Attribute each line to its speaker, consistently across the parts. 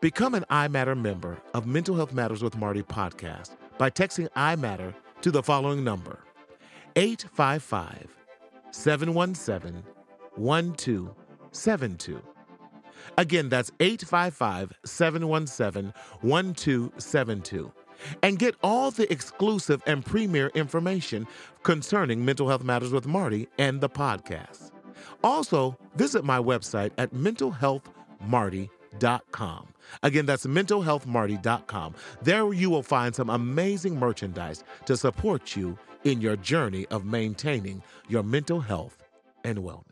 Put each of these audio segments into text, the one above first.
Speaker 1: Become an iMatter member of Mental Health Matters with Marty podcast by texting iMatter to the following number 855 717 1272. Again, that's 855 717 1272. And get all the exclusive and premier information concerning Mental Health Matters with Marty and the podcast. Also, visit my website at mentalhealthmarty.com. Again, that's mentalhealthmarty.com. There you will find some amazing merchandise to support you in your journey of maintaining your mental health and wellness.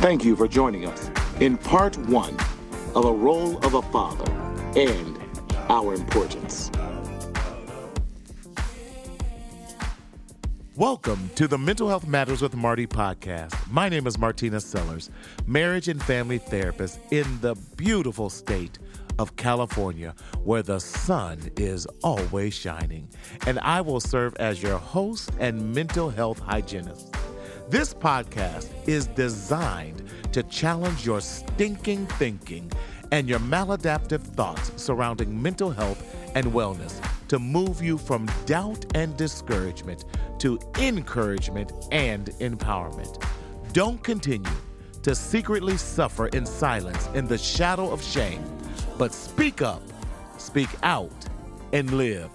Speaker 1: Thank you for joining us in part one of A Role of a Father and Our Importance. Welcome to the Mental Health Matters with Marty podcast. My name is Martina Sellers, marriage and family therapist in the beautiful state of California, where the sun is always shining. And I will serve as your host and mental health hygienist. This podcast is designed to challenge your stinking thinking and your maladaptive thoughts surrounding mental health and wellness to move you from doubt and discouragement to encouragement and empowerment. Don't continue to secretly suffer in silence in the shadow of shame, but speak up, speak out, and live.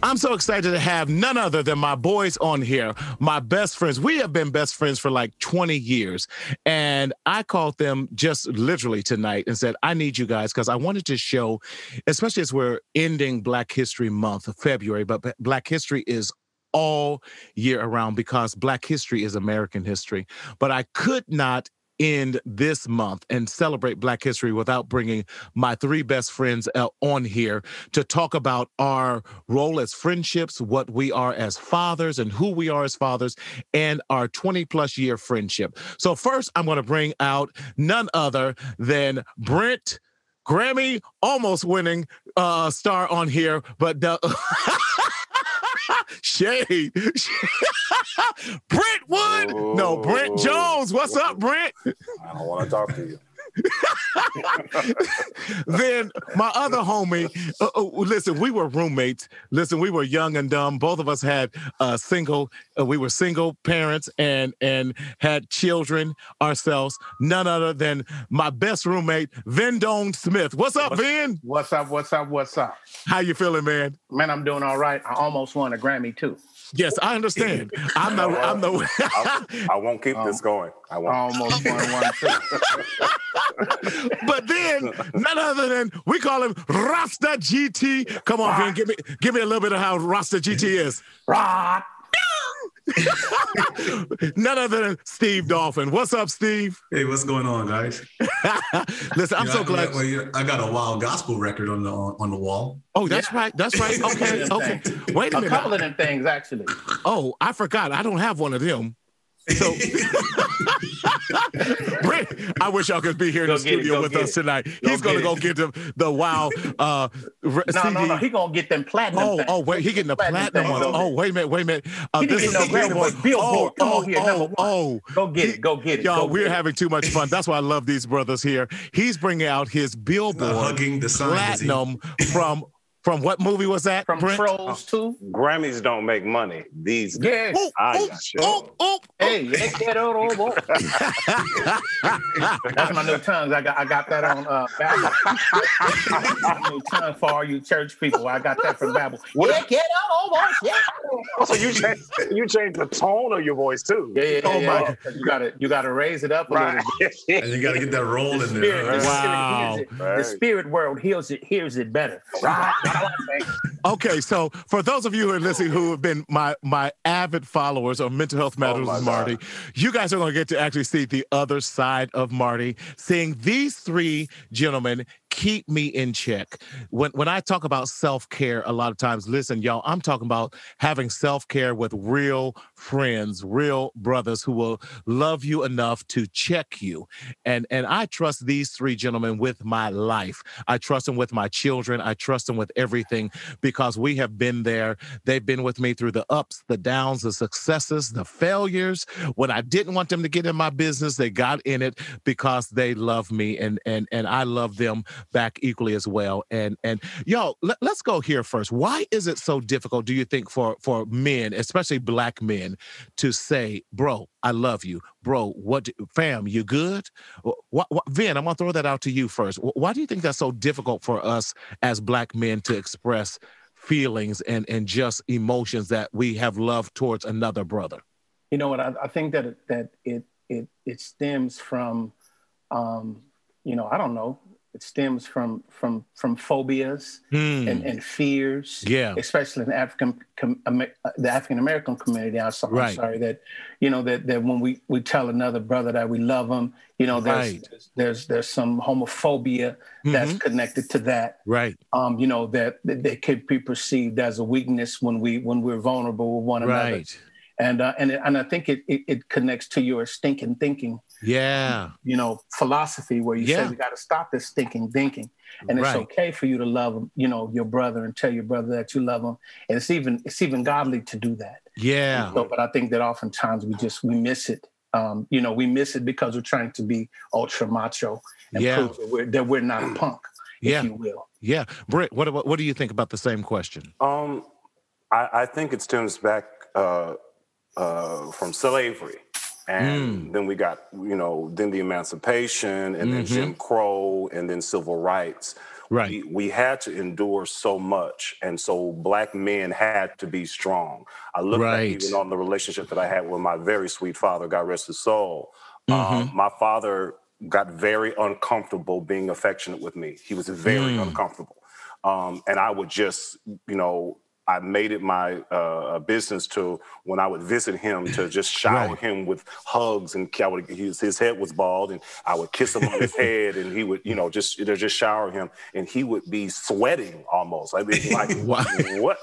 Speaker 1: I'm so excited to have none other than my boys on here, my best friends. We have been best friends for like 20 years. And I called them just literally tonight and said, I need you guys because I wanted to show, especially as we're ending Black History Month, of February, but Black History is all year around because Black history is American history. But I could not end this month and celebrate Black History without bringing my three best friends uh, on here to talk about our role as friendships, what we are as fathers, and who we are as fathers, and our 20 plus year friendship. So, first, I'm going to bring out none other than Brent. Grammy almost winning uh, star on here, but the Shade. Brent Wood. Oh, no, Brent oh, Jones. What's up, Brent?
Speaker 2: I don't want to talk to you.
Speaker 1: then my other homie, uh, uh, listen, we were roommates. Listen, we were young and dumb. Both of us had uh, single. Uh, we were single parents and and had children ourselves. None other than my best roommate, Vendone Smith. What's up,
Speaker 3: what's,
Speaker 1: Vin?
Speaker 3: What's up? What's up? What's up?
Speaker 1: How you feeling, man?
Speaker 3: Man, I'm doing all right. I almost won a Grammy too.
Speaker 1: Yes, I understand. I'm the. I'm the.
Speaker 2: I, I won't keep um, this going. I won't.
Speaker 3: almost won one
Speaker 1: too. but then, none other than we call him Rasta GT. Come on, Ben, give me give me a little bit of how Rasta GT is.
Speaker 3: Rock.
Speaker 1: None other than Steve Dolphin. What's up, Steve?
Speaker 4: Hey, what's going on, guys?
Speaker 1: Listen, I'm so glad.
Speaker 4: I got a wild gospel record on the on the wall.
Speaker 1: Oh, that's yeah. right. That's right. Okay, okay. Wait a,
Speaker 3: a
Speaker 1: minute.
Speaker 3: A couple of them things, actually.
Speaker 1: Oh, I forgot. I don't have one of them. So, Brent, I wish y'all could be here in the studio with us it. tonight. Go He's gonna go get them the wow. Uh,
Speaker 3: no, CD. no, no. He gonna get them platinum.
Speaker 1: Oh, things. oh, wait. He getting the platinum, platinum ones. Oh, wait a minute, wait a minute.
Speaker 3: Uh, this is no Billboard. Billboard.
Speaker 1: Oh, oh, here, oh, oh.
Speaker 3: Go get it. Go get it.
Speaker 1: Y'all,
Speaker 3: go
Speaker 1: we're having too much fun. That's why I love these brothers here. He's bringing out his Billboard
Speaker 4: hugging the
Speaker 1: platinum from from what movie was that?
Speaker 3: From Brent? Trolls 2.
Speaker 2: Grammys don't make money. These
Speaker 3: yeah.
Speaker 1: Oh, oh, oh, oh,
Speaker 3: Hey, That's my new tongues. I got I got that on uh Babel. new tongue for all you church people. I got that from Babel.
Speaker 2: What? Yeah, yeah. So you change you change the tone of your voice too.
Speaker 3: Yeah, yeah, oh yeah. My. You gotta you gotta raise it up a right. little
Speaker 4: bit. and you gotta get that roll in there.
Speaker 3: Right? the wow. Spirit right. The spirit world hears it hears it better. Right
Speaker 1: okay, so for those of you who are listening who have been my my avid followers of Mental Health Matters oh with Marty, God. you guys are going to get to actually see the other side of Marty, seeing these three gentlemen keep me in check. When when I talk about self-care a lot of times, listen, y'all, I'm talking about having self-care with real friends, real brothers who will love you enough to check you. And and I trust these three gentlemen with my life. I trust them with my children. I trust them with everything because we have been there. They've been with me through the ups, the downs, the successes, the failures. When I didn't want them to get in my business, they got in it because they love me and and and I love them back equally as well. And and y'all, let, us go here first. Why is it so difficult, do you think, for for men, especially black men, to say, bro, I love you. Bro, what fam, you good? What, what, Vin, I'm gonna throw that out to you first. Why do you think that's so difficult for us as black men to express feelings and and just emotions that we have love towards another brother?
Speaker 3: You know what? I, I think that that it it it stems from, um, you know, I don't know, it stems from from from phobias mm. and, and fears.
Speaker 1: Yeah,
Speaker 3: especially in the African com, the African American community. I'm sorry, right. I'm sorry that you know that that when we we tell another brother that we love him, you know, there's right. there's, there's, there's some homophobia mm-hmm. that's connected to that.
Speaker 1: Right.
Speaker 3: Um, you know that, that could be perceived as a weakness when we when we're vulnerable with one right. another. And uh, and and I think it, it it connects to your stinking thinking
Speaker 1: yeah.
Speaker 3: you know philosophy where you yeah. say we got to stop this thinking thinking and it's right. okay for you to love you know your brother and tell your brother that you love him. And it's even it's even godly to do that.
Speaker 1: Yeah.
Speaker 3: So, but i think that oftentimes we just we miss it. Um, you know we miss it because we're trying to be ultra macho and yeah. prove that we're, that we're not a punk
Speaker 1: yeah.
Speaker 3: you will.
Speaker 1: Yeah. Brent what, what, what do you think about the same question?
Speaker 2: Um i, I think it stems back uh, uh, from slavery and mm. then we got you know then the emancipation and mm-hmm. then jim crow and then civil rights
Speaker 1: right
Speaker 2: we, we, had to endure so much and so black men had to be strong i look right. back even on the relationship that i had with my very sweet father god rest his soul um, mm-hmm. my father got very uncomfortable being affectionate with me he was very mm. uncomfortable um, and i would just you know I made it my uh, business to when I would visit him to just shower right. him with hugs and I would, his, his head was bald and I would kiss him on his head and he would you know just just shower him and he would be sweating almost. I mean, like what?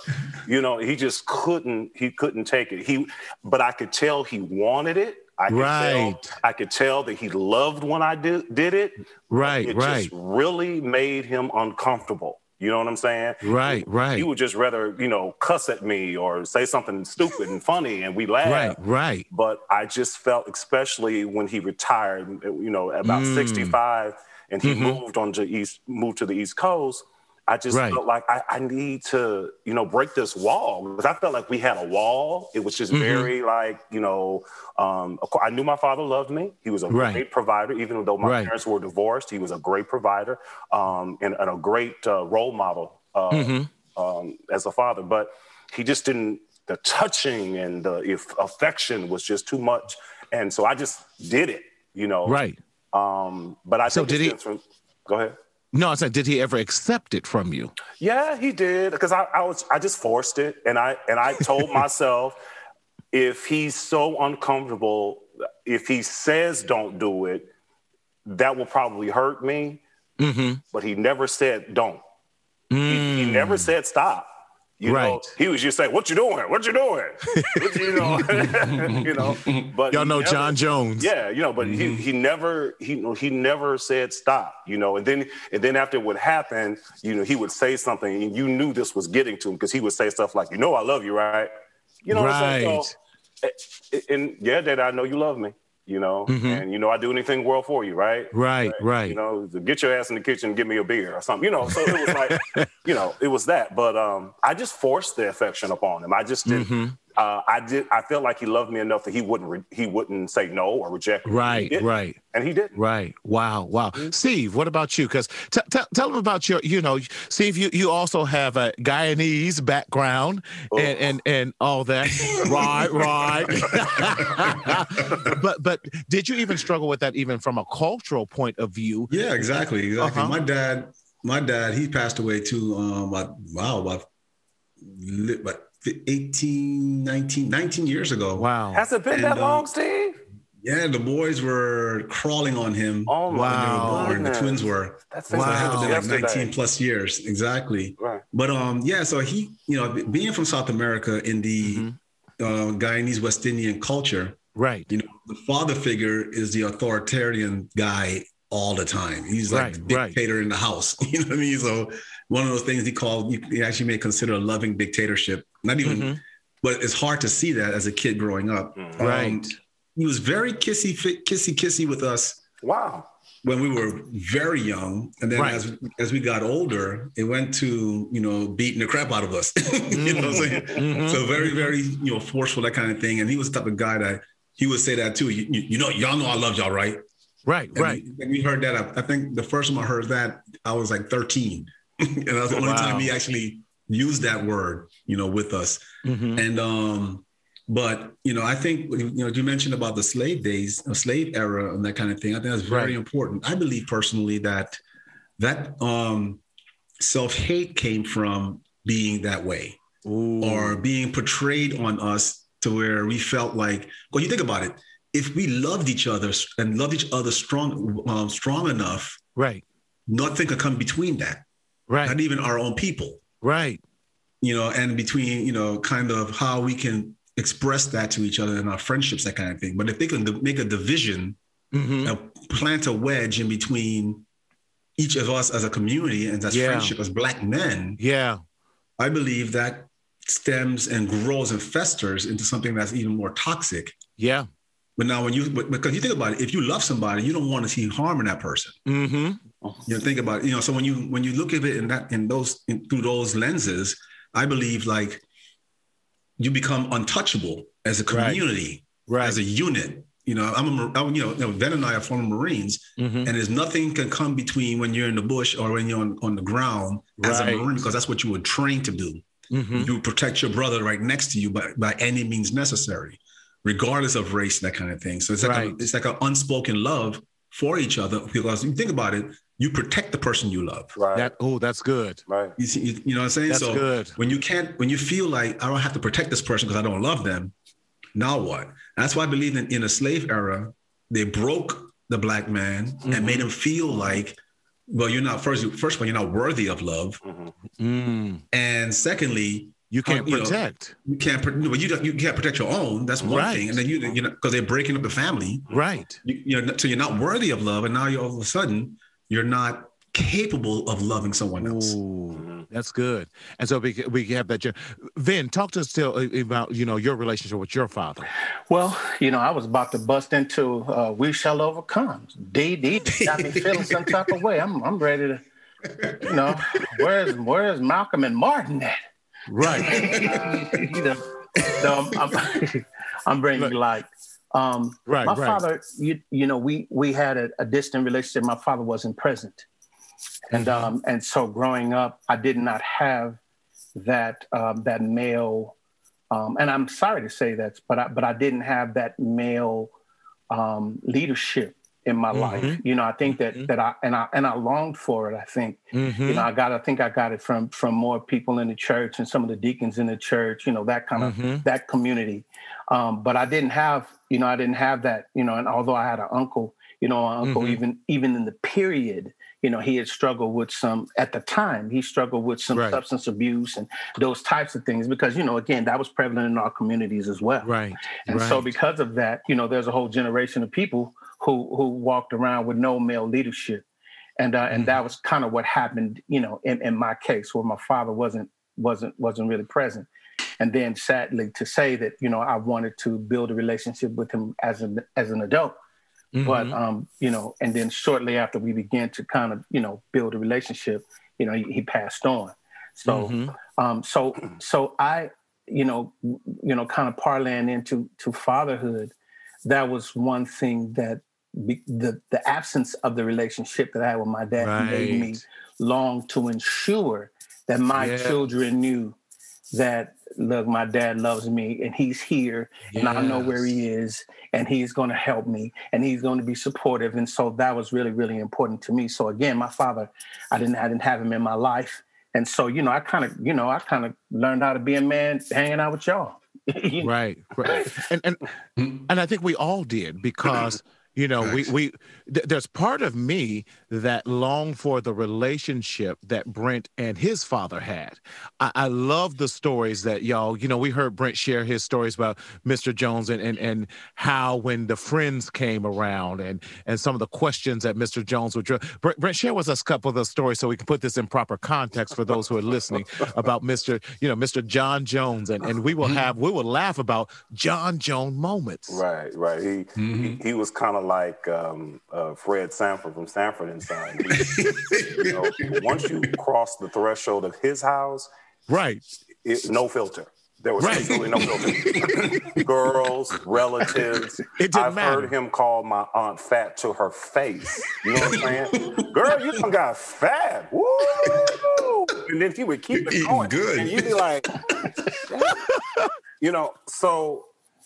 Speaker 2: You know he just couldn't he couldn't take it. He but I could tell he wanted it. I could right. tell I could tell that he loved when I did did it.
Speaker 1: Right
Speaker 2: it
Speaker 1: right.
Speaker 2: just really made him uncomfortable you know what I'm saying?
Speaker 1: Right, right.
Speaker 2: You would just rather, you know, cuss at me or say something stupid and funny and we laugh.
Speaker 1: Right, right.
Speaker 2: But I just felt, especially when he retired, you know, about mm. 65 and he mm-hmm. moved on to East, moved to the East Coast, I just right. felt like I, I, need to, you know, break this wall because I felt like we had a wall. It was just mm-hmm. very like, you know, um, I knew my father loved me. He was a right. great provider, even though my right. parents were divorced. He was a great provider um, and, and, a great uh, role model uh, mm-hmm. um, as a father. But he just didn't. The touching and the if affection was just too much, and so I just did it. You know,
Speaker 1: right.
Speaker 2: Um, but I
Speaker 1: so did he?
Speaker 2: From, go ahead.
Speaker 1: No, I said, did he ever accept it from you?
Speaker 2: Yeah, he did. Because I, I was, I just forced it, and I and I told myself, if he's so uncomfortable, if he says don't do it, that will probably hurt me. Mm-hmm. But he never said don't. Mm. He, he never mm. said stop. You right. know, he was just saying, "What you doing? What you doing?" you know, you know. But
Speaker 1: y'all know never, John Jones.
Speaker 2: Yeah, you know, but mm-hmm. he he never he he never said stop. You know, and then and then after what happened, you know, he would say something, and you knew this was getting to him because he would say stuff like, "You know, I love you, right?" You know, right. So, eh, and yeah, Dad, I know you love me you know, mm-hmm. and you know, I do anything world for you, right?
Speaker 1: Right, right.
Speaker 2: You know, get your ass in the kitchen give me a beer or something, you know. So it was like, you know, it was that. But um, I just forced the affection upon him. I just didn't. Mm-hmm uh, I did. I felt like he loved me enough that he wouldn't. Re- he wouldn't say no or reject me.
Speaker 1: Right, right,
Speaker 2: and he did.
Speaker 1: Right. Wow, wow. Mm-hmm. Steve, what about you? Because t- t- tell him about your. You know, Steve, you you also have a Guyanese background oh. and and and all that. right, right. but but did you even struggle with that even from a cultural point of view?
Speaker 4: Yeah, exactly. Exactly. Uh-huh. My dad. My dad. He passed away too. Um. About, wow. About. But 18, 19, 19 years ago.
Speaker 1: Wow.
Speaker 2: Has it been and, that long, uh, Steve?
Speaker 4: Yeah, the boys were crawling on him.
Speaker 2: Oh wow!
Speaker 4: Born, the twins were. That's wow. So like 19 plus years, exactly. Right. But um, yeah. So he, you know, being from South America in the mm-hmm. uh, Guyanese West Indian culture,
Speaker 1: right?
Speaker 4: You know, the father figure is the authoritarian guy all the time. He's like right, the dictator right. in the house. You know what I mean? So one of those things he called you, he actually may consider a loving dictatorship. Not even, mm-hmm. but it's hard to see that as a kid growing up.
Speaker 1: Mm-hmm. Right. Um,
Speaker 4: he was very kissy, kissy, kissy with us.
Speaker 2: Wow.
Speaker 4: When we were very young, and then right. as as we got older, it went to you know beating the crap out of us. you know what I'm saying? Mm-hmm. So very, very you know forceful that kind of thing. And he was the type of guy that he would say that too. You, you know, y'all know I love y'all, right?
Speaker 1: Right,
Speaker 4: and
Speaker 1: right.
Speaker 4: We, and we heard that. I, I, think the first time I heard that, I was like 13, and that was the only wow. time he actually used that word, you know, with us. Mm-hmm. And um, but you know, I think you know you mentioned about the slave days, the slave era, and that kind of thing. I think that's very right. important. I believe personally that that um, self hate came from being that way Ooh. or being portrayed on us to where we felt like. Well, you think about it. If we loved each other and loved each other strong, um, strong enough,
Speaker 1: right?
Speaker 4: Nothing could come between that,
Speaker 1: right?
Speaker 4: Not even our own people,
Speaker 1: right?
Speaker 4: You know, and between you know, kind of how we can express that to each other in our friendships, that kind of thing. But if they can make a division, mm-hmm. plant a wedge in between each of us as a community and as yeah. friendship as black men,
Speaker 1: yeah,
Speaker 4: I believe that stems and grows and festers into something that's even more toxic.
Speaker 1: Yeah.
Speaker 4: But now, when you because you think about it, if you love somebody, you don't want to see harm in that person.
Speaker 1: Mm-hmm.
Speaker 4: You know, think about it. You know, so when you when you look at it in that in those in, through those lenses, I believe like you become untouchable as a community, right. Right. as a unit. You know, I'm a, I'm, you know, you know, Vin and I are former Marines, mm-hmm. and there's nothing can come between when you're in the bush or when you're on, on the ground right. as a Marine, because that's what you were trained to do. Mm-hmm. You protect your brother right next to you by, by any means necessary, regardless of race, that kind of thing. So it's like a, it's like an unspoken love for each other because you think about it, you protect the person you love.
Speaker 1: Right. That, oh, that's good.
Speaker 2: Right.
Speaker 4: You, see, you, you know what I'm saying?
Speaker 1: That's
Speaker 4: so
Speaker 1: good.
Speaker 4: when you can't, when you feel like I don't have to protect this person because I don't love them, now what? That's why I believe in, in a slave era, they broke the black man mm-hmm. and made him feel like, well, you're not first. First of all, you're not worthy of love, mm-hmm. mm. and secondly,
Speaker 1: you can't you protect.
Speaker 4: Know, you can't. But you don't. You can't protect your own. That's one right. thing. And then you, you know, because they're breaking up the family.
Speaker 1: Right.
Speaker 4: You, you know, so you're not worthy of love, and now you all of a sudden you're not capable of loving someone else.
Speaker 1: Ooh, that's good. And so we we have that. Vin, talk to us still uh, about you know your relationship with your father.
Speaker 3: Well, you know, I was about to bust into uh, "We Shall Overcome." D D got me feeling some type of way. I'm I'm ready to, you know, where's where's Malcolm and Martin at?
Speaker 1: Right.
Speaker 3: you know, so I'm, I'm, I'm bringing like um, right, my right. father, you, you know, we we had a, a, distant relationship. My father wasn't present, and mm-hmm. um, and so growing up, I did not have that um, that male, um, and I'm sorry to say that, but I, but I didn't have that male um, leadership in my mm-hmm. life. You know, I think that mm-hmm. that I and I and I longed for it. I think mm-hmm. you know I got I think I got it from from more people in the church and some of the deacons in the church. You know that kind of mm-hmm. that community. Um, but I didn't have you know I didn't have that you know. And although I had an uncle, you know, an uncle mm-hmm. even even in the period. You know, he had struggled with some at the time. He struggled with some right. substance abuse and those types of things because, you know, again, that was prevalent in our communities as well.
Speaker 1: Right.
Speaker 3: And
Speaker 1: right.
Speaker 3: so, because of that, you know, there's a whole generation of people who who walked around with no male leadership, and uh, and that mm-hmm. was kind of what happened, you know, in, in my case where my father wasn't wasn't wasn't really present, and then sadly to say that you know I wanted to build a relationship with him as an as an adult, mm-hmm. but um you know, and then shortly after we began to kind of you know build a relationship, you know, he, he passed on, so mm-hmm. um so so I you know you know kind of parlaying into to fatherhood that was one thing that the the absence of the relationship that I had with my dad right. made me long to ensure that my yeah. children knew that look, my dad loves me and he's here yes. and I know where he is and he's going to help me and he's going to be supportive. And so that was really, really important to me. So again, my father, I didn't, I didn't have him in my life. And so, you know, I kind of, you know, I kind of learned how to be a man hanging out with y'all.
Speaker 1: right, right, and and hmm. and I think we all did because you know, we we th- there's part of me that long for the relationship that Brent and his father had. I, I love the stories that y'all, you know, we heard Brent share his stories about Mr. Jones and and and how when the friends came around and and some of the questions that Mr. Jones would. Brent, Brent share with us a couple of the stories so we can put this in proper context for those who are listening about Mr. You know, Mr. John Jones, and and we will mm-hmm. have we will laugh about John Jones moments.
Speaker 2: Right, right. He mm-hmm. he, he was kind of like um, uh, Fred Sanford from Sanford and Son. you know, once you cross the threshold of his house,
Speaker 1: right,
Speaker 2: it, no filter. There was right. absolutely no filter. Girls, relatives.
Speaker 1: It didn't
Speaker 2: I've
Speaker 1: matter.
Speaker 2: heard him call my aunt fat to her face. You know what I'm saying? Girl, you done got fat. Woo! And then she would keep it going.
Speaker 4: Good.
Speaker 2: And you'd be like, you know, so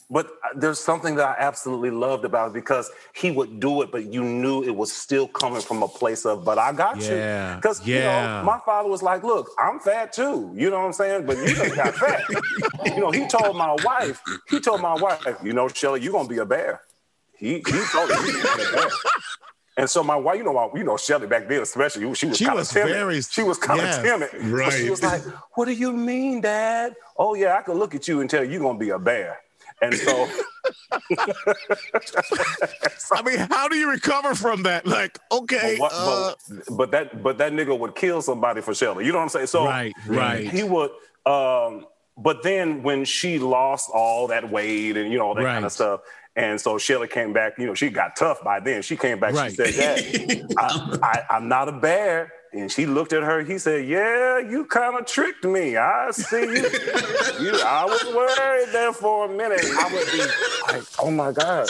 Speaker 2: but uh, there's something that I absolutely loved about it because he would do it, but you knew it was still coming from a place of, but I got
Speaker 1: yeah.
Speaker 2: you. Because, yeah. you know, my father was like, look, I'm fat too. You know what I'm saying? But you just got fat. you know, he told my wife, he told my wife, you know, Shelly, you're going to be a bear. He, he told her, you're going to be a bear. And so my wife, you know, you know, Shelly back then, especially, she was
Speaker 1: she
Speaker 2: kind
Speaker 1: of
Speaker 2: timid.
Speaker 1: Very,
Speaker 2: she was kind of
Speaker 1: yeah,
Speaker 2: timid.
Speaker 4: Right.
Speaker 2: So she was like, "What do you mean, Dad? Oh yeah, I can look at you and tell you you're gonna be a bear." And so,
Speaker 1: I mean, how do you recover from that? Like, okay,
Speaker 2: but, what, uh, but, but, that but that nigga would kill somebody for Shelly. You know what I'm saying? So
Speaker 1: right, right.
Speaker 2: He would. Um, but then when she lost all that weight and you know all that right. kind of stuff, and so Shelly came back. You know, she got tough by then. She came back. Right. She said, "Dad, I, I, I'm not a bear." And she looked at her. He said, "Yeah, you kind of tricked me. I see you. you. I was worried there for a minute. I would be like, oh my god."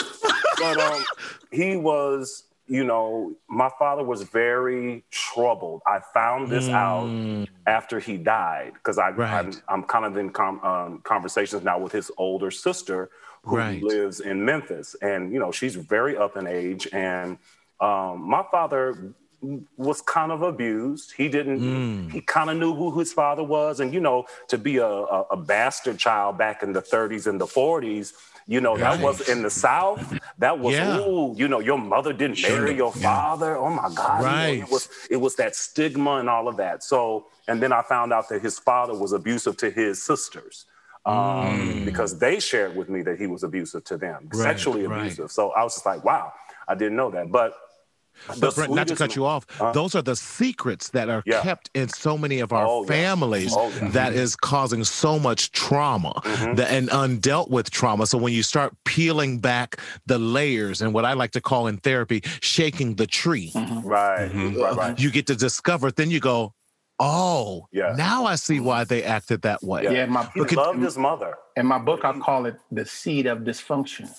Speaker 2: But um, he was, you know, my father was very troubled. I found this mm. out after he died because I, right. I'm, I'm, kind of in com- um, conversations now with his older sister who right. lives in Memphis, and you know, she's very up in age and. Um, my father was kind of abused. He didn't. Mm. He kind of knew who his father was, and you know, to be a, a, a, bastard child back in the 30s and the 40s, you know, right. that was in the South. That was, yeah. ooh, you know, your mother didn't sure. marry your father. Yeah. Oh my God!
Speaker 1: Right.
Speaker 2: You know, it was it was that stigma and all of that. So, and then I found out that his father was abusive to his sisters. Um, mm. because they shared with me that he was abusive to them, right. sexually abusive. Right. So I was just like, wow, I didn't know that. But
Speaker 1: but Brent, not to cut you off, uh, those are the secrets that are yeah. kept in so many of our oh, families yeah. Oh, yeah. that is causing so much trauma mm-hmm. the, and undealt with trauma. So when you start peeling back the layers and what I like to call in therapy, shaking the tree,
Speaker 2: mm-hmm. Right. Mm-hmm. right, right,
Speaker 1: you get to discover. Then you go, oh, yeah. Now I see why they acted that way.
Speaker 2: Yeah, my he loved his mother.
Speaker 3: In my book, I call it the seed of dysfunction.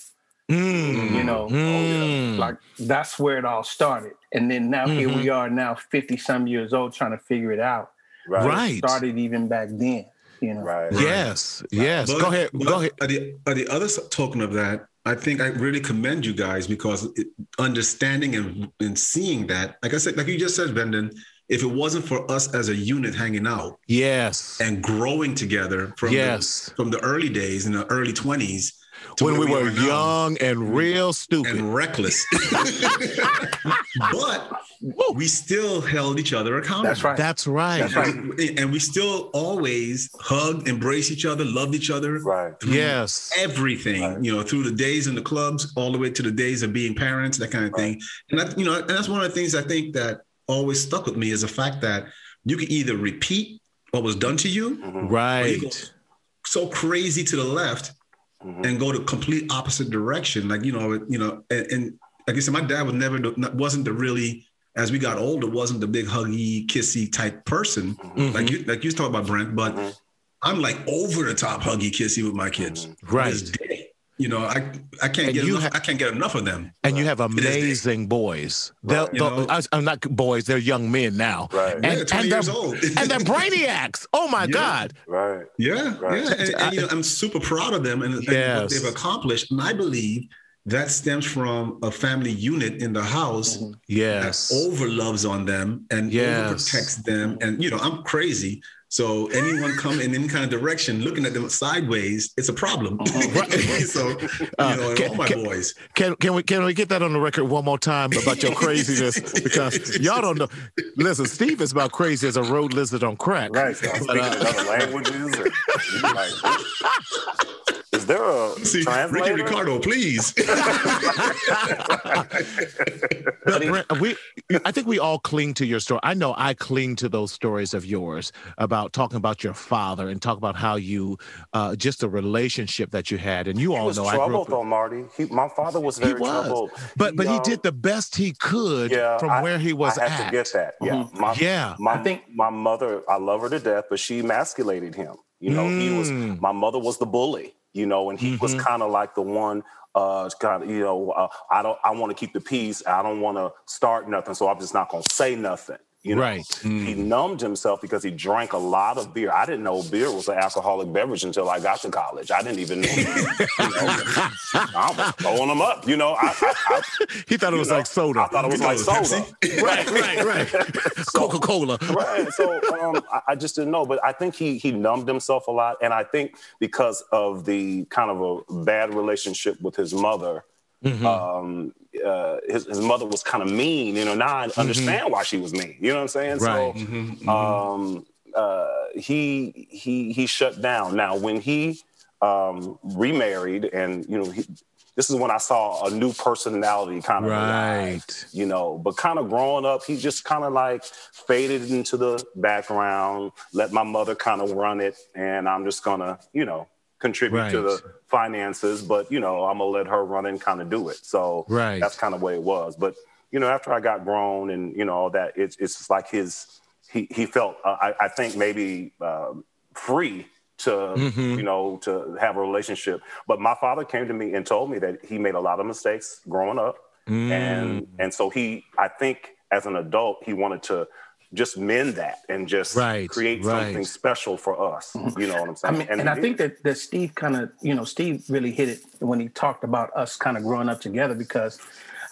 Speaker 1: Mm,
Speaker 3: you know,
Speaker 1: mm.
Speaker 3: like that's where it all started. And then now mm-hmm. here we mm-hmm. are now 50 some years old trying to figure it out.
Speaker 1: Right. right.
Speaker 3: started even back then, you know.
Speaker 2: Right.
Speaker 1: Yes. Yes. But, go ahead. Go ahead.
Speaker 4: At the, at the other token of that, I think I really commend you guys because it, understanding and, and seeing that, like I said, like you just said, Brendan, if it wasn't for us as a unit hanging out,
Speaker 1: yes,
Speaker 4: and growing together from
Speaker 1: yes,
Speaker 4: the, from the early days in the early twenties,
Speaker 1: when we, we were young and real stupid
Speaker 4: and reckless. but we still held each other accountable.
Speaker 1: That's right. That's right. That's
Speaker 4: right. And we still always hugged, embraced each other, loved each other.
Speaker 2: Right.
Speaker 1: Yes.
Speaker 4: Everything, right. you know, through the days in the clubs, all the way to the days of being parents, that kind of right. thing. And that, you know, and that's one of the things I think that always stuck with me is the fact that you can either repeat what was done to you,
Speaker 1: mm-hmm. right?
Speaker 4: so crazy to the left mm-hmm. and go the complete opposite direction. Like you know, you know, and, and like I said, my dad was never wasn't the really as we got older wasn't the big huggy kissy type person mm-hmm. like you like you talk about Brent, but mm-hmm. I'm like over the top huggy kissy with my kids.
Speaker 1: Right.
Speaker 4: You know, I I can't and get enough. Ha- I can't get enough of them.
Speaker 1: And you have amazing boys. Right. They'll, they'll, I'm uh, not boys. They're young men now.
Speaker 2: Right.
Speaker 1: And, yeah,
Speaker 4: 20 and years old.
Speaker 1: and they're brainiacs. Oh my
Speaker 2: yeah.
Speaker 1: God.
Speaker 2: Right.
Speaker 4: Yeah. Right. Yeah. And, and, you know, I'm super proud of them and, and
Speaker 1: yes.
Speaker 4: what they've accomplished. And I believe that stems from a family unit in the house mm-hmm.
Speaker 1: yes.
Speaker 4: that over loves on them and yes. over protects them. And you know, I'm crazy So anyone come in any kind of direction, looking at them sideways, it's a problem. Uh-huh. so you uh, know, can, all my
Speaker 1: can,
Speaker 4: boys.
Speaker 1: Can can we can we get that on the record one more time about your craziness? because y'all don't know. Listen, Steve is about crazy as a road lizard on crack.
Speaker 2: Right. But, uh, other languages. Or, like, is there a See, translator?
Speaker 4: Ricky Ricardo, please.
Speaker 1: but Brent, we, I think we all cling to your story. I know I cling to those stories of yours about talking about your father and talk about how you, uh, just the relationship that you had. And you
Speaker 2: he
Speaker 1: all
Speaker 2: was
Speaker 1: know
Speaker 2: troubled,
Speaker 1: I grew up.
Speaker 2: Though, Marty, he, my father was very
Speaker 1: he was.
Speaker 2: troubled.
Speaker 1: But he, but he um, did the best he could yeah, from I, where he was
Speaker 2: I had
Speaker 1: at.
Speaker 2: to get that. Yeah,
Speaker 1: mm-hmm. my, yeah.
Speaker 2: My, I think my mother, I love her to death, but she emasculated him. You know, mm. he was mm. my mother was the bully you know, and he mm-hmm. was kind of like the one uh kind of you know uh, i don't i want to keep the peace i don't want to start nothing so i'm just not going to say nothing you know,
Speaker 1: right.
Speaker 2: Mm. He numbed himself because he drank a lot of beer. I didn't know beer was an alcoholic beverage until I got to college. I didn't even know. you know I was throwing them up. You know, I, I, I,
Speaker 1: he thought it was
Speaker 2: know,
Speaker 1: like soda.
Speaker 2: I thought it was like soda.
Speaker 1: right, right, right. so, Coca Cola.
Speaker 2: right. So um, I, just didn't know, but I think he he numbed himself a lot, and I think because of the kind of a bad relationship with his mother. Mm-hmm. Um, uh, his, his mother was kind of mean. You know, now I mm-hmm. understand mm-hmm. why she was mean. You know what I'm saying?
Speaker 1: Right.
Speaker 2: So mm-hmm. um, uh, he he he shut down. Now when he um, remarried, and you know, he, this is when I saw a new personality kind of
Speaker 1: right.
Speaker 2: Arrive, you know, but kind of growing up, he just kind of like faded into the background, let my mother kind of run it, and I'm just gonna, you know, contribute right. to the finances, but you know, I'm gonna let her run and kind of do it. So
Speaker 1: right.
Speaker 2: that's kind of way it was. But you know, after I got grown and you know all that, it's it's just like his he he felt uh, I, I think maybe uh, free to mm-hmm. you know to have a relationship. But my father came to me and told me that he made a lot of mistakes growing up, mm. and and so he I think as an adult he wanted to just mend that and just
Speaker 1: right,
Speaker 2: create
Speaker 1: right.
Speaker 2: something special for us. You know what I'm saying?
Speaker 3: I mean, and, and I think that, that Steve kind of, you know, Steve really hit it when he talked about us kind of growing up together because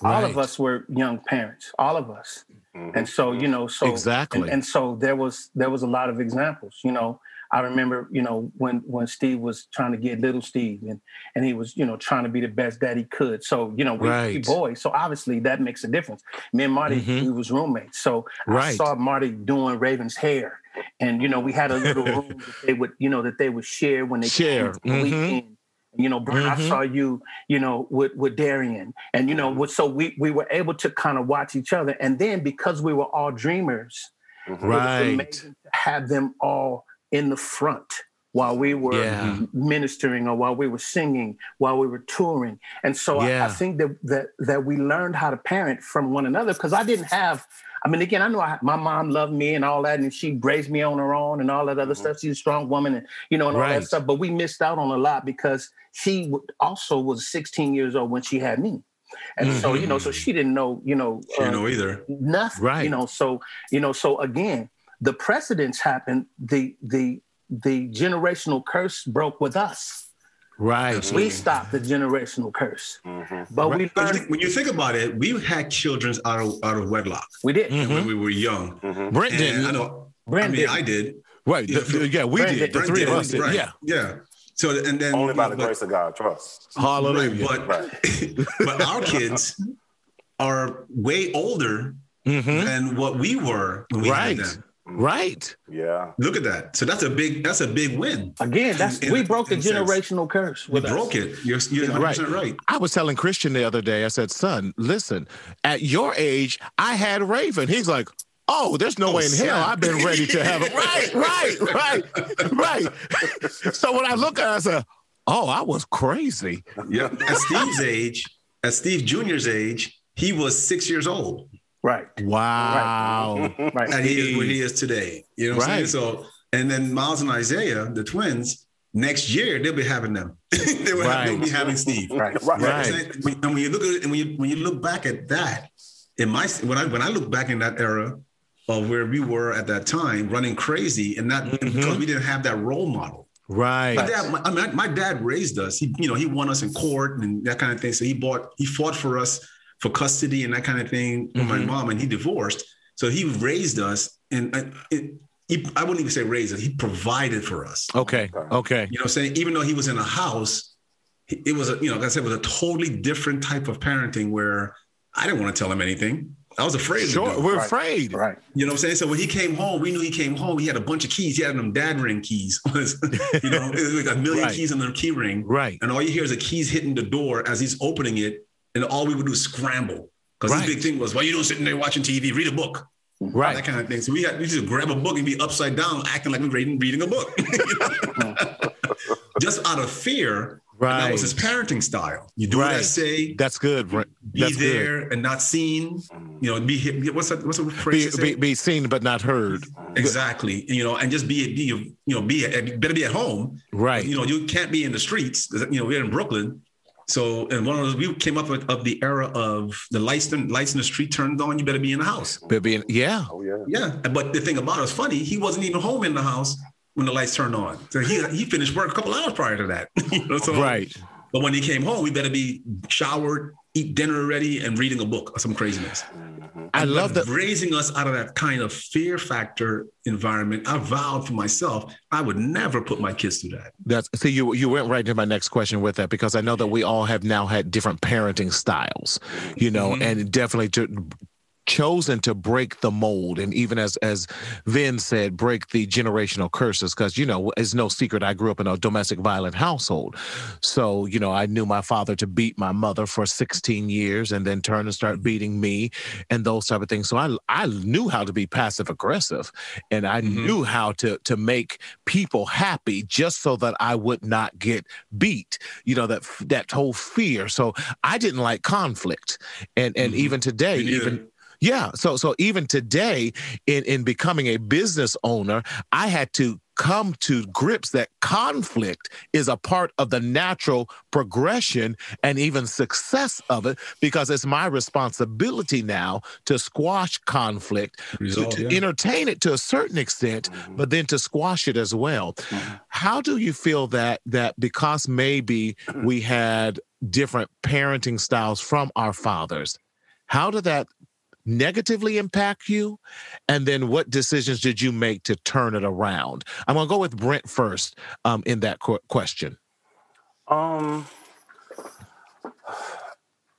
Speaker 3: right. all of us were young parents, all of us. Mm-hmm. And so, you know, so
Speaker 1: exactly.
Speaker 3: And, and, so there was there was a lot of examples, you know. I remember, you know, when when Steve was trying to get little Steve and and he was, you know, trying to be the best that he could. So, you know, we, right. we boys. So obviously that makes a difference. Me and Marty, mm-hmm. we was roommates. So right. I saw Marty doing Raven's hair. And you know, we had a little room that they would, you know, that they would share when they
Speaker 1: share
Speaker 3: came mm-hmm. weekend. You know, Brian, mm-hmm. I saw you, you know, with, with Darian. And, you know, so we, we were able to kind of watch each other. And then because we were all dreamers,
Speaker 1: right.
Speaker 3: to have them all in the front while we were yeah. ministering or while we were singing, while we were touring. And so yeah. I, I, think that, that that we learned how to parent from one another because I didn't have. I mean, again, I know I, my mom loved me and all that, and she raised me on her own and all that other mm-hmm. stuff. She's a strong woman, and you know, and all that stuff. But we missed out on a lot because she also was 16 years old when she had me. And mm-hmm. so, you know, so she didn't know, you know,
Speaker 4: she didn't uh, know either.
Speaker 3: Nothing.
Speaker 1: Right.
Speaker 3: You know, so, you know, so again, the precedents happened. The the the generational curse broke with us.
Speaker 1: Right.
Speaker 3: We stopped the generational curse. Mm-hmm. But right. we learned,
Speaker 4: when you think about it, we had children out of out of wedlock.
Speaker 3: We did
Speaker 4: mm-hmm. when we were young.
Speaker 1: Mm-hmm. Brent did.
Speaker 4: I know. Brent I mean, did. I did.
Speaker 1: Right. The, yeah, we Brent did. The three did. of us did.
Speaker 4: Right.
Speaker 1: Yeah.
Speaker 4: Yeah. So and then
Speaker 2: only by the but, grace of God, trust.
Speaker 1: Hallelujah.
Speaker 4: But right. but our kids are way older mm-hmm. than what we were when we
Speaker 1: right.
Speaker 4: had them.
Speaker 1: Right.
Speaker 2: Yeah.
Speaker 4: Look at that. So that's a big that's a big win.
Speaker 3: Again, that's in, we broke the generational sense. curse.
Speaker 4: We us. broke it. You're, you're right. right.
Speaker 1: I was telling Christian the other day. I said, "Son, listen. At your age, I had Raven." He's like, Oh, there's no oh, way in hell I've been ready to have it. Right, right, right, right. so when I look at it, I said, Oh, I was crazy.
Speaker 4: Yeah. At Steve's age, at Steve Jr.'s age, he was six years old.
Speaker 3: Right.
Speaker 1: Wow.
Speaker 3: Right. right.
Speaker 4: And he is where he is today. You know what right. I'm saying? So, and then Miles and Isaiah, the twins, next year they'll be having them. they will right. they'll be having Steve.
Speaker 3: Right.
Speaker 4: Right. right. And when you look at it, and when you when you look back at that, in my when I when I look back in that era of where we were at that time, running crazy, and not mm-hmm. because we didn't have that role model.
Speaker 1: Right.
Speaker 4: My dad, my, I mean, my dad raised us. He, you know, he won us in court and that kind of thing. So he bought, he fought for us for custody and that kind of thing mm-hmm. with my mm-hmm. mom, and he divorced. So he raised us, and uh, it, he, I wouldn't even say raised us. He provided for us.
Speaker 1: Okay. Okay.
Speaker 4: You know, I'm saying even though he was in a house, it was a you know, like I said, it was a totally different type of parenting where I didn't want to tell him anything. I was afraid.
Speaker 1: Sure, we're right. afraid.
Speaker 3: Right.
Speaker 4: You know what I'm saying? So when he came home, we knew he came home. He had a bunch of keys. He had them dad ring keys. you know, it was like a million right. keys in the key ring.
Speaker 1: Right.
Speaker 4: And all you hear is the keys hitting the door as he's opening it. And all we would do is scramble. Because right. big thing was, why you don't sitting there watching TV, read a book.
Speaker 1: Right.
Speaker 4: That kind of thing. So we had we just grab a book and be upside down, acting like we're reading, reading a book. just out of fear Right. that was his parenting style. You do right. what I say.
Speaker 1: That's good. Right.
Speaker 4: Be
Speaker 1: That's
Speaker 4: there
Speaker 1: good.
Speaker 4: and not seen. You know, be what's that? What's the phrase?
Speaker 1: Be, be, be, seen but not heard.
Speaker 4: Exactly. You know, and just be be you know be better be at home.
Speaker 1: Right.
Speaker 4: You know, you can't be in the streets. You know, we're in Brooklyn. So, and one of those, we came up with of the era of the lights, lights in the street turned on. You better be in the house.
Speaker 1: Better be in, yeah.
Speaker 2: Oh yeah.
Speaker 4: Yeah. But the thing about it was funny. He wasn't even home in the house when the lights turned on. So he he finished work a couple hours prior to that. you know, so,
Speaker 1: right.
Speaker 4: But when he came home, we better be showered, eat dinner already, and reading a book or some craziness.
Speaker 1: I and love that
Speaker 4: raising us out of that kind of fear factor environment. I vowed for myself I would never put my kids through that.
Speaker 1: That's see you you went right to my next question with that because I know that we all have now had different parenting styles, you know, mm-hmm. and definitely to chosen to break the mold and even as as Vin said break the generational curses because you know it's no secret I grew up in a domestic violent household. So you know I knew my father to beat my mother for 16 years and then turn and start beating me and those type of things. So I I knew how to be passive aggressive and I mm-hmm. knew how to to make people happy just so that I would not get beat you know that that whole fear. So I didn't like conflict. And and mm-hmm. even today even yeah. So so even today, in in becoming a business owner, I had to come to grips that conflict is a part of the natural progression and even success of it because it's my responsibility now to squash conflict Result, to, to yeah. entertain it to a certain extent mm-hmm. but then to squash it as well mm-hmm. how do you feel that that because maybe we had different parenting styles from our fathers how did that negatively impact you? And then what decisions did you make to turn it around? I'm going to go with Brent first um, in that qu- question.
Speaker 2: Um,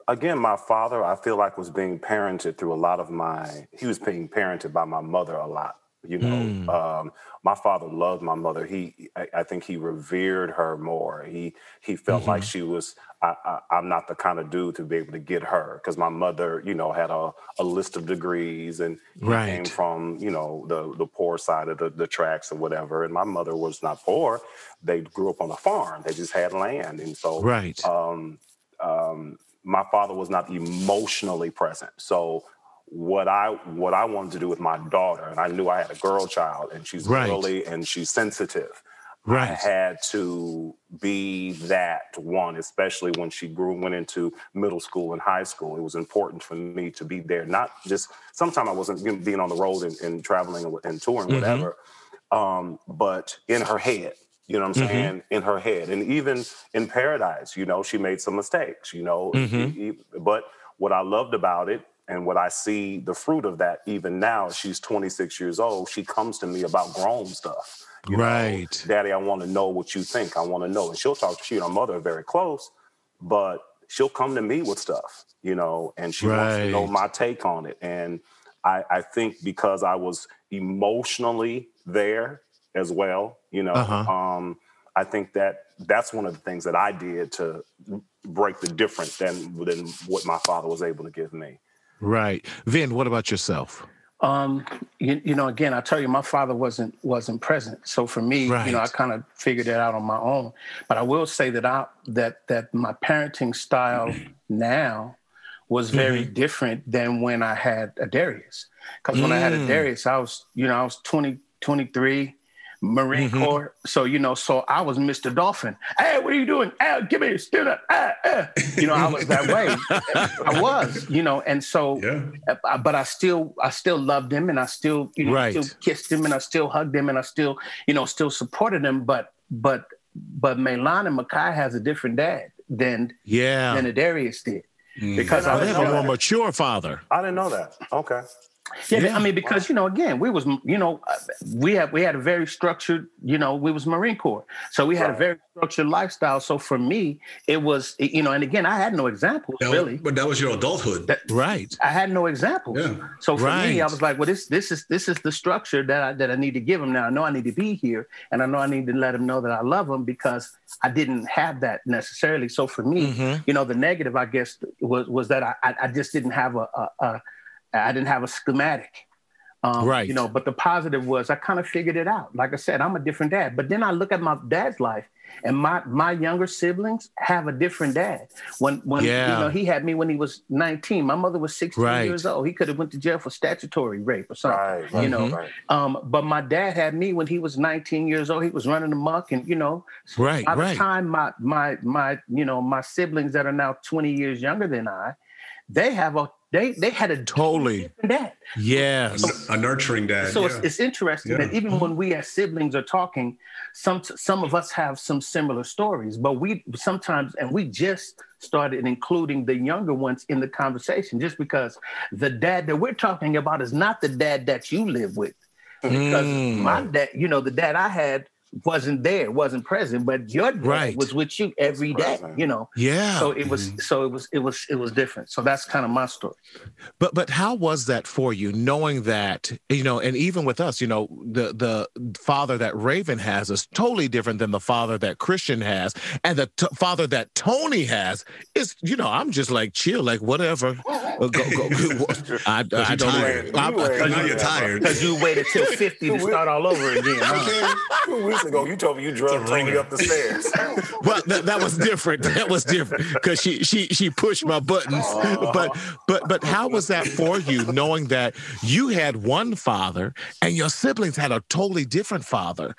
Speaker 2: again, my father, I feel like was being parented through a lot of my, he was being parented by my mother a lot. You know, mm. um, my father loved my mother. He, I, I, think he revered her more. He, he felt mm-hmm. like she was. I, am not the kind of dude to be able to get her because my mother, you know, had a, a list of degrees and
Speaker 1: right.
Speaker 2: came from, you know, the the poor side of the, the tracks or whatever. And my mother was not poor. They grew up on a farm. They just had land, and so
Speaker 1: right.
Speaker 2: Um, um, my father was not emotionally present. So what I what I wanted to do with my daughter, and I knew I had a girl child, and she's right. early and she's sensitive.
Speaker 1: Right.
Speaker 2: I had to be that one, especially when she grew went into middle school and high school. It was important for me to be there. Not just sometimes I wasn't being on the road and, and traveling and, touring, mm-hmm. whatever. Um, but in her head, you know what I'm mm-hmm. saying? In her head, and even in Paradise, you know, she made some mistakes. You know, mm-hmm. but what I loved about it and what I see the fruit of that even now, she's 26 years old. She comes to me about grown stuff.
Speaker 1: You right.
Speaker 2: Know, Daddy, I want to know what you think. I want to know. And she'll talk, she and her mother are very close, but she'll come to me with stuff, you know, and she right. wants to know my take on it. And I, I think because I was emotionally there as well, you know, uh-huh. um, I think that that's one of the things that I did to break the difference than than what my father was able to give me.
Speaker 1: Right. Vin, what about yourself?
Speaker 3: Um, you, you, know, again, I tell you, my father wasn't wasn't present, so for me, right. you know, I kind of figured it out on my own. But I will say that I that that my parenting style now was very mm-hmm. different than when I had a Darius. Because when mm. I had a mm. Darius, I was, you know, I was 20, 23, Marine mm-hmm. Corps. So, you know, so I was Mr. Dolphin. Hey, what are you doing? Hey, give me a still up. Ah, ah. You know, I was that way. I was, you know, and so, yeah. Uh, but I still, I still loved him and I still, you know, right. still kissed him and I still hugged him and I still, you know, still supported him. But, but, but Melan and Makai has a different dad than,
Speaker 1: yeah,
Speaker 3: than Adarius did.
Speaker 1: Mm. Because I, I have a more mature father.
Speaker 2: I didn't know that. Okay.
Speaker 3: Yeah, yeah, I mean, because you know, again, we was, you know, uh, we had we had a very structured, you know, we was Marine Corps, so we had right. a very structured lifestyle. So for me, it was, you know, and again, I had no examples
Speaker 4: that,
Speaker 3: really.
Speaker 4: But that was your adulthood, that,
Speaker 1: right?
Speaker 3: I had no examples. Yeah. So for right. me, I was like, well, this this is this is the structure that I that I need to give them. Now I know I need to be here, and I know I need to let them know that I love them because I didn't have that necessarily. So for me, mm-hmm. you know, the negative, I guess, was was that I I just didn't have a, a, a I didn't have a schematic. Um, right. You know, but the positive was I kind of figured it out. Like I said, I'm a different dad. But then I look at my dad's life, and my my younger siblings have a different dad. When when yeah. you know he had me when he was 19. My mother was 16 right. years old. He could have went to jail for statutory rape or something. Right. You know. Right. Um, but my dad had me when he was 19 years old. He was running amok, and you know.
Speaker 1: Right.
Speaker 3: By
Speaker 1: the
Speaker 3: time my my my you know my siblings that are now 20 years younger than I, they have a they they had a
Speaker 1: totally dad. Yes,
Speaker 4: a, a nurturing dad.
Speaker 3: So yeah. it's, it's, interesting yeah. that even when we as siblings are talking, some some of us have some similar stories, but we sometimes and we just started including the younger ones in the conversation, just because the dad that we're talking about is not the dad that you live with. Because mm. my dad, you know, the dad I had wasn't there, wasn't present, but your dad right. was with you every day, you know.
Speaker 1: Yeah.
Speaker 3: So it was mm-hmm. so it was it was it was different. So that's kind of my story.
Speaker 1: But but how was that for you, knowing that, you know, and even with us, you know, the the father that Raven has is totally different than the father that Christian has. And the t- father that Tony has is, you know, I'm just like chill, like whatever. Go, go, go. I, I, I don't
Speaker 4: tired. I'm, I'm, you're tired.
Speaker 3: Because you waited till 50 to start all over again. Huh?
Speaker 2: Weeks ago, you told me you drove Tony up the stairs.
Speaker 1: well, that, that was different. That was different because she she she pushed my buttons. Uh-huh. But but but how was that for you, knowing that you had one father and your siblings had a totally different father?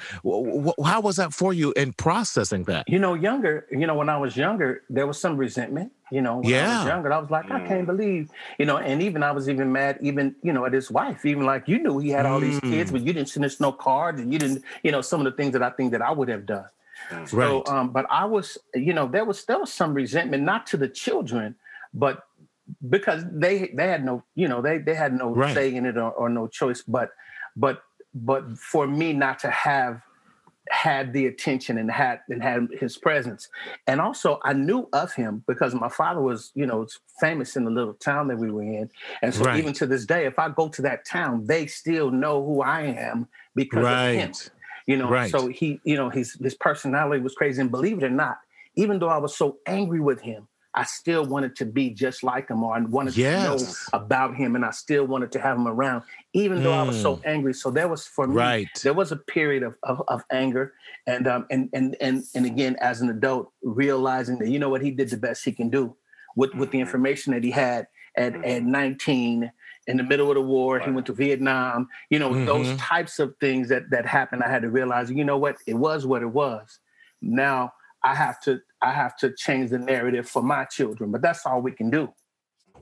Speaker 1: How was that for you in processing that?
Speaker 3: You know, younger. You know, when I was younger, there was some resentment you know, when yeah. I was younger, I was like, I can't mm. believe, you know, and even I was even mad, even, you know, at his wife, even like you knew he had all these kids, mm. but you didn't send us no cards and you didn't, you know, some of the things that I think that I would have done. Right. So, um, but I was, you know, there was there was some resentment, not to the children, but because they they had no, you know, they they had no right. say in it or, or no choice, but but but for me not to have had the attention and had and had his presence. And also I knew of him because my father was, you know, famous in the little town that we were in. And so right. even to this day, if I go to that town, they still know who I am because right. of him. You know, right. so he, you know, his his personality was crazy. And believe it or not, even though I was so angry with him, I still wanted to be just like him or I wanted yes. to know about him and I still wanted to have him around, even though mm. I was so mm. angry. So there was for me, right. there was a period of, of, of anger and um and and and and again as an adult, realizing that you know what he did the best he can do with, with the mm-hmm. information that he had at, at mm-hmm. 19 in the middle of the war. Right. He went to Vietnam. You know, mm-hmm. those types of things that that happened. I had to realize, you know what, it was what it was. Now I have to I have to change the narrative for my children, but that's all we can do.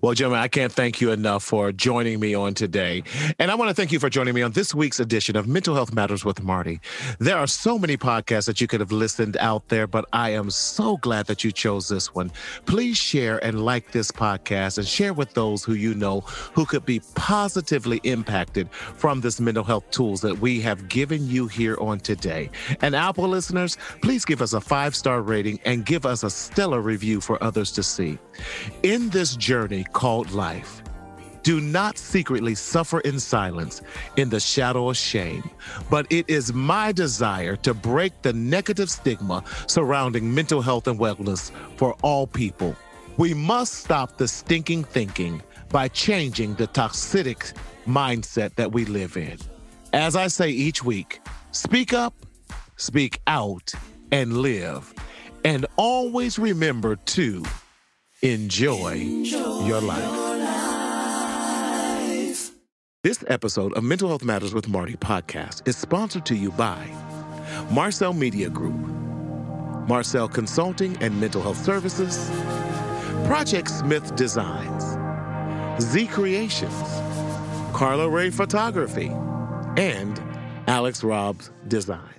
Speaker 1: Well, gentlemen, I can't thank you enough for joining me on today. And I want to thank you for joining me on this week's edition of Mental Health Matters with Marty. There are so many podcasts that you could have listened out there, but I am so glad that you chose this one. Please share and like this podcast and share with those who you know who could be positively impacted from this mental health tools that we have given you here on today. And Apple listeners, please give us a five star rating and give us a stellar review for others to see. In this journey, called life. Do not secretly suffer in silence in the shadow of shame, but it is my desire to break the negative stigma surrounding mental health and wellness for all people. We must stop the stinking thinking by changing the toxic mindset that we live in. As I say each week, speak up, speak out, and live. And always remember to Enjoy, your life. This episode of Mental Health Matters with Marty podcast is sponsored to you by Marcel Media Group, Marcel Consulting and Mental Health Services, Project Smith Designs, Z Creations, Carla Ray Photography, and Alex Robs Design.